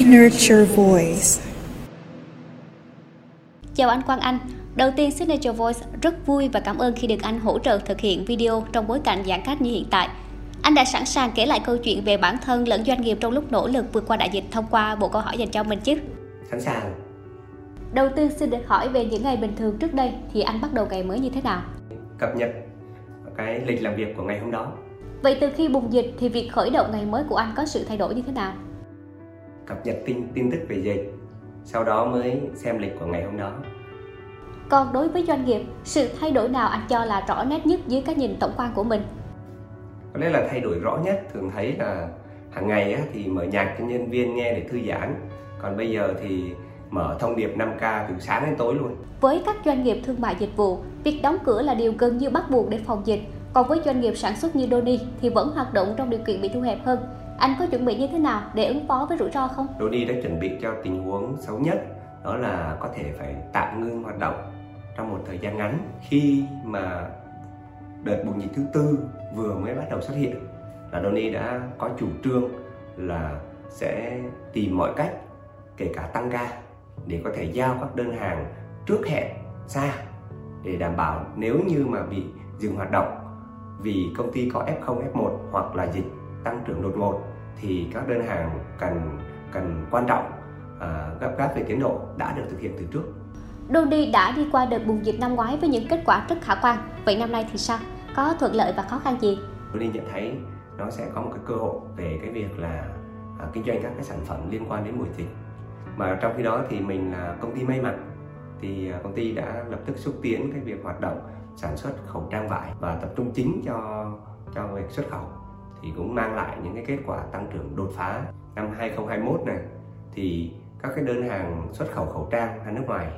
Signature Voice Chào anh Quang Anh. Đầu tiên Signature Voice rất vui và cảm ơn khi được anh hỗ trợ thực hiện video trong bối cảnh giãn cách như hiện tại. Anh đã sẵn sàng kể lại câu chuyện về bản thân lẫn doanh nghiệp trong lúc nỗ lực vượt qua đại dịch thông qua bộ câu hỏi dành cho mình chứ? Sẵn sàng. Đầu tiên xin được hỏi về những ngày bình thường trước đây thì anh bắt đầu ngày mới như thế nào? Cập nhật cái lịch làm việc của ngày hôm đó. Vậy từ khi bùng dịch thì việc khởi động ngày mới của anh có sự thay đổi như thế nào? Cập nhật tin tin tức về dịch, sau đó mới xem lịch của ngày hôm đó. Còn đối với doanh nghiệp, sự thay đổi nào anh cho là rõ nét nhất dưới cái nhìn tổng quan của mình? Có lẽ là thay đổi rõ nhất thường thấy là hàng ngày á, thì mở nhạc cho nhân viên nghe để thư giãn, còn bây giờ thì mở thông điệp 5K từ sáng đến tối luôn. Với các doanh nghiệp thương mại dịch vụ, việc đóng cửa là điều gần như bắt buộc để phòng dịch. Còn với doanh nghiệp sản xuất như Doni thì vẫn hoạt động trong điều kiện bị thu hẹp hơn. Anh có chuẩn bị như thế nào để ứng phó với rủi ro không? Doni đã chuẩn bị cho tình huống xấu nhất, đó là có thể phải tạm ngưng hoạt động trong một thời gian ngắn khi mà đợt bùng dịch thứ tư vừa mới bắt đầu xuất hiện là Doni đã có chủ trương là sẽ tìm mọi cách kể cả tăng ca để có thể giao các đơn hàng trước hẹn xa để đảm bảo nếu như mà bị dừng hoạt động vì công ty có F0, F1 hoặc là dịch tăng trưởng đột ngột thì các đơn hàng cần cần quan trọng à, gấp gáp về tiến độ đã được thực hiện từ trước. Doni đã đi qua đợt bùng dịch năm ngoái với những kết quả rất khả quan. Vậy năm nay thì sao? Có thuận lợi và khó khăn gì? Doni nhận thấy nó sẽ có một cái cơ hội về cái việc là à, kinh doanh các cái sản phẩm liên quan đến mùa dịch mà trong khi đó thì mình là công ty may mặc thì à, công ty đã lập tức xúc tiến cái việc hoạt động sản xuất khẩu trang vải và tập trung chính cho cho việc xuất khẩu thì cũng mang lại những cái kết quả tăng trưởng đột phá. Năm 2021 này thì các cái đơn hàng xuất khẩu khẩu trang ra nước ngoài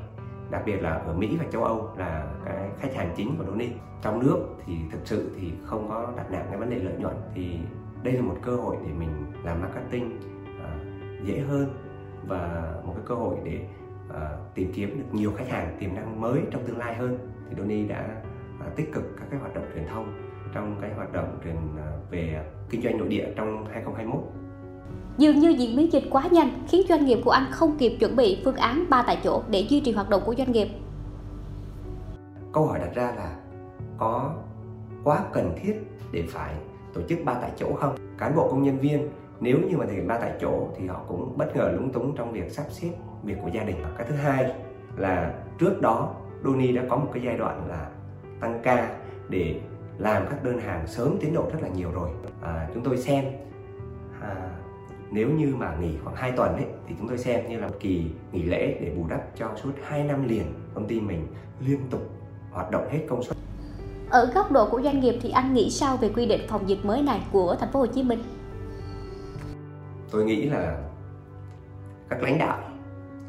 đặc biệt là ở Mỹ và châu Âu là cái khách hàng chính của Doni trong nước thì thực sự thì không có đặt nặng cái vấn đề lợi nhuận thì đây là một cơ hội để mình làm marketing uh, dễ hơn và một cái cơ hội để uh, tìm kiếm được nhiều khách hàng tiềm năng mới trong tương lai hơn. Thì Doni đã uh, tích cực các cái hoạt động truyền thông trong cái hoạt động truyền uh, về kinh doanh nội địa trong 2021 Dường như diễn biến dịch quá nhanh khiến doanh nghiệp của anh không kịp chuẩn bị phương án ba tại chỗ để duy trì hoạt động của doanh nghiệp. Câu hỏi đặt ra là có quá cần thiết để phải tổ chức ba tại chỗ không? Cán bộ công nhân viên nếu như mà thực hiện ba tại chỗ thì họ cũng bất ngờ lúng túng trong việc sắp xếp việc của gia đình cái thứ hai là trước đó Doni đã có một cái giai đoạn là tăng ca để làm các đơn hàng sớm tiến độ rất là nhiều rồi à, chúng tôi xem à, nếu như mà nghỉ khoảng 2 tuần ấy, thì chúng tôi xem như là một kỳ nghỉ lễ để bù đắp cho suốt 2 năm liền công ty mình liên tục hoạt động hết công suất. Ở góc độ của doanh nghiệp thì anh nghĩ sao về quy định phòng dịch mới này của thành phố Hồ Chí Minh? tôi nghĩ là các lãnh đạo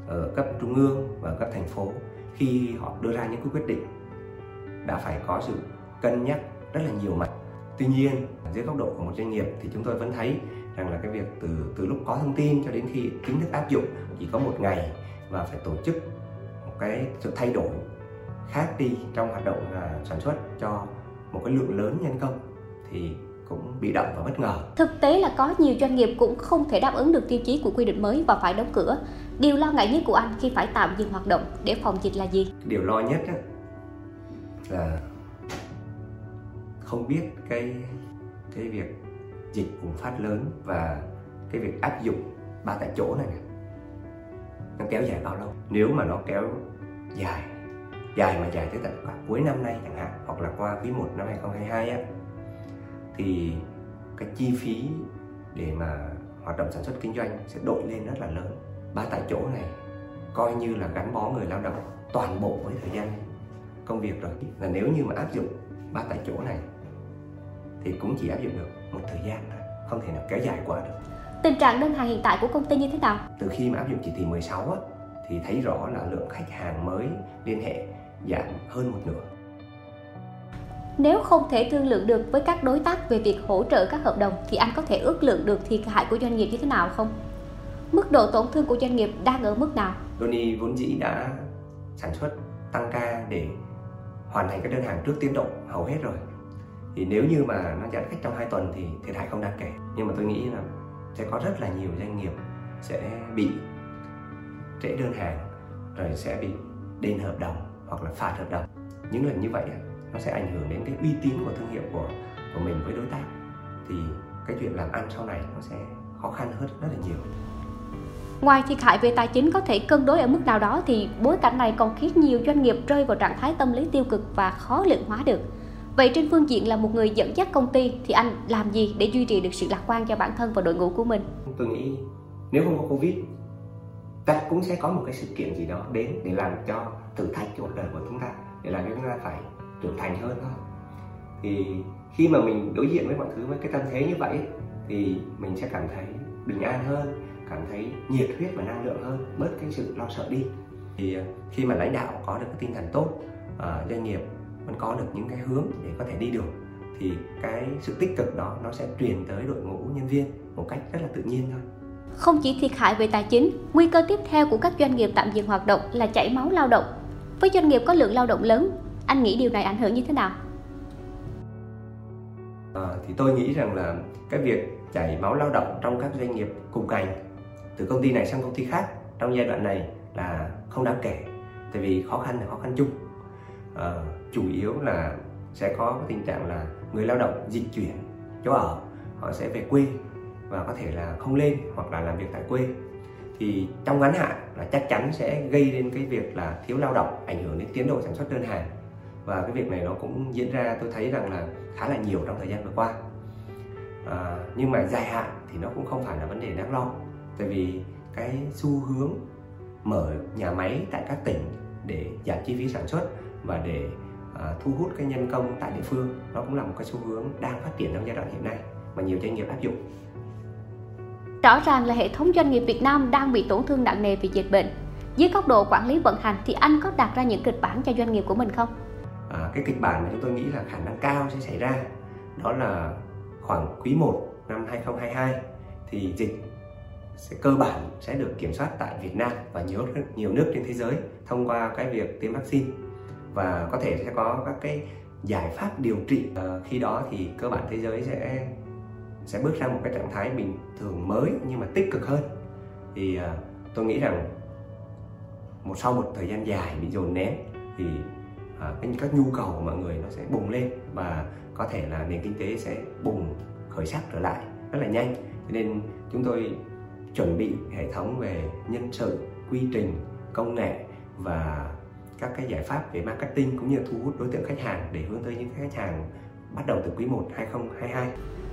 ở cấp trung ương và cấp thành phố khi họ đưa ra những quyết định đã phải có sự cân nhắc rất là nhiều mặt tuy nhiên dưới góc độ của một doanh nghiệp thì chúng tôi vẫn thấy rằng là cái việc từ từ lúc có thông tin cho đến khi chính thức áp dụng chỉ có một ngày và phải tổ chức một cái sự thay đổi khác đi trong hoạt động uh, sản xuất cho một cái lượng lớn nhân công thì cũng bị động và bất ngờ. Thực tế là có nhiều doanh nghiệp cũng không thể đáp ứng được tiêu chí của quy định mới và phải đóng cửa. Điều lo ngại nhất của anh khi phải tạm dừng hoạt động để phòng dịch là gì? Điều lo nhất là không biết cái cái việc dịch bùng phát lớn và cái việc áp dụng ba tại chỗ này, nè nó kéo dài bao lâu? Nếu mà nó kéo dài dài mà dài tới tận khoảng cuối năm nay chẳng hạn hoặc là qua quý 1 năm 2022 á thì cái chi phí để mà hoạt động sản xuất kinh doanh sẽ đội lên rất là lớn. Ba tại chỗ này coi như là gắn bó người lao động toàn bộ với thời gian công việc rồi. Là nếu như mà áp dụng ba tại chỗ này thì cũng chỉ áp dụng được một thời gian thôi không thể nào kéo dài quá được tình trạng đơn hàng hiện tại của công ty như thế nào từ khi mà áp dụng chỉ thị 16 á, thì thấy rõ là lượng khách hàng mới liên hệ giảm hơn một nửa nếu không thể thương lượng được với các đối tác về việc hỗ trợ các hợp đồng thì anh có thể ước lượng được thiệt hại của doanh nghiệp như thế nào không? Mức độ tổn thương của doanh nghiệp đang ở mức nào? Doni vốn dĩ đã sản xuất tăng ca để hoàn thành các đơn hàng trước tiến độ hầu hết rồi. Thì nếu như mà nó giãn cách trong 2 tuần thì thiệt hại không đáng kể. Nhưng mà tôi nghĩ là sẽ có rất là nhiều doanh nghiệp sẽ bị trễ đơn hàng, rồi sẽ bị đền hợp đồng hoặc là phạt hợp đồng những lần như vậy nó sẽ ảnh hưởng đến cái uy tín của thương hiệu của của mình với đối tác thì cái chuyện làm ăn sau này nó sẽ khó khăn hơn rất là nhiều Ngoài thiệt hại về tài chính có thể cân đối ở mức nào đó thì bối cảnh này còn khiến nhiều doanh nghiệp rơi vào trạng thái tâm lý tiêu cực và khó lượng hóa được. Vậy trên phương diện là một người dẫn dắt công ty thì anh làm gì để duy trì được sự lạc quan cho bản thân và đội ngũ của mình? Tôi nghĩ nếu không có Covid chắc cũng sẽ có một cái sự kiện gì đó đến để làm cho thử thách cho cuộc đời của chúng ta, để làm cho chúng ta phải trưởng thành hơn thôi thì khi mà mình đối diện với mọi thứ với cái tâm thế như vậy, thì mình sẽ cảm thấy bình an hơn, cảm thấy nhiệt huyết và năng lượng hơn, bớt cái sự lo sợ đi thì ờ, khi mà lãnh đạo có được cái tinh thần tốt ờ, doanh nghiệp vẫn có được những cái hướng để có thể đi được thì cái sự tích cực đó nó sẽ truyền tới đội ngũ nhân viên một cách rất là tự nhiên thôi không chỉ thiệt hại về tài chính, nguy cơ tiếp theo của các doanh nghiệp tạm dừng hoạt động là chảy máu lao động. Với doanh nghiệp có lượng lao động lớn, anh nghĩ điều này ảnh hưởng như thế nào? À, thì tôi nghĩ rằng là cái việc chảy máu lao động trong các doanh nghiệp cùng ngành từ công ty này sang công ty khác trong giai đoạn này là không đáng kể tại vì khó khăn là khó khăn chung uh, chủ yếu là sẽ có tình trạng là người lao động dịch chuyển chỗ ở họ sẽ về quê và có thể là không lên hoặc là làm việc tại quê. Thì trong ngắn hạn là chắc chắn sẽ gây đến cái việc là thiếu lao động ảnh hưởng đến tiến độ sản xuất đơn hàng. Và cái việc này nó cũng diễn ra tôi thấy rằng là khá là nhiều trong thời gian vừa qua. À, nhưng mà dài hạn thì nó cũng không phải là vấn đề đáng lo tại vì cái xu hướng mở nhà máy tại các tỉnh để giảm chi phí sản xuất và để à, thu hút cái nhân công tại địa phương nó cũng là một cái xu hướng đang phát triển trong giai đoạn hiện nay mà nhiều doanh nghiệp áp dụng Rõ ràng là hệ thống doanh nghiệp Việt Nam đang bị tổn thương nặng nề vì dịch bệnh. Dưới góc độ quản lý vận hành thì anh có đặt ra những kịch bản cho doanh nghiệp của mình không? À, cái kịch bản mà chúng tôi nghĩ là khả năng cao sẽ xảy ra đó là khoảng quý 1 năm 2022 thì dịch sẽ cơ bản sẽ được kiểm soát tại Việt Nam và nhiều nhiều nước trên thế giới thông qua cái việc tiêm vaccine và có thể sẽ có các cái giải pháp điều trị. À, khi đó thì cơ bản thế giới sẽ sẽ bước sang một cái trạng thái bình thường mới nhưng mà tích cực hơn. Thì à, tôi nghĩ rằng một sau một thời gian dài bị dồn nén thì à, các nhu cầu của mọi người nó sẽ bùng lên và có thể là nền kinh tế sẽ bùng khởi sắc trở lại rất là nhanh. Cho nên chúng tôi chuẩn bị hệ thống về nhân sự quy trình công nghệ và các cái giải pháp về marketing cũng như thu hút đối tượng khách hàng để hướng tới những khách hàng bắt đầu từ quý 1 2022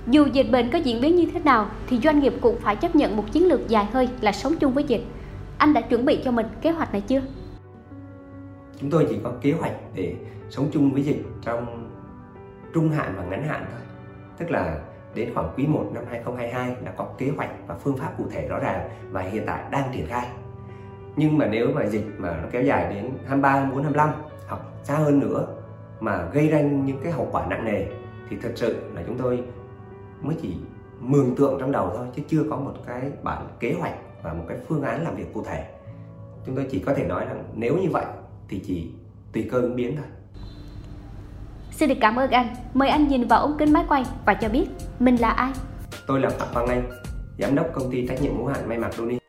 dù dịch bệnh có diễn biến như thế nào thì doanh nghiệp cũng phải chấp nhận một chiến lược dài hơi là sống chung với dịch. Anh đã chuẩn bị cho mình kế hoạch này chưa? Chúng tôi chỉ có kế hoạch để sống chung với dịch trong trung hạn và ngắn hạn thôi. Tức là đến khoảng quý 1 năm 2022 đã có kế hoạch và phương pháp cụ thể rõ ràng và hiện tại đang triển khai. Nhưng mà nếu mà dịch mà nó kéo dài đến 23, 24, 25 hoặc xa hơn nữa mà gây ra những cái hậu quả nặng nề thì thật sự là chúng tôi mới chỉ mường tượng trong đầu thôi chứ chưa có một cái bản kế hoạch và một cái phương án làm việc cụ thể chúng tôi chỉ có thể nói rằng nếu như vậy thì chỉ tùy cơ ứng biến thôi Xin được cảm ơn anh. Mời anh nhìn vào ống kính máy quay và cho biết mình là ai. Tôi là Phạm Quang Anh, giám đốc công ty trách nhiệm hữu hạn may mặc Doni.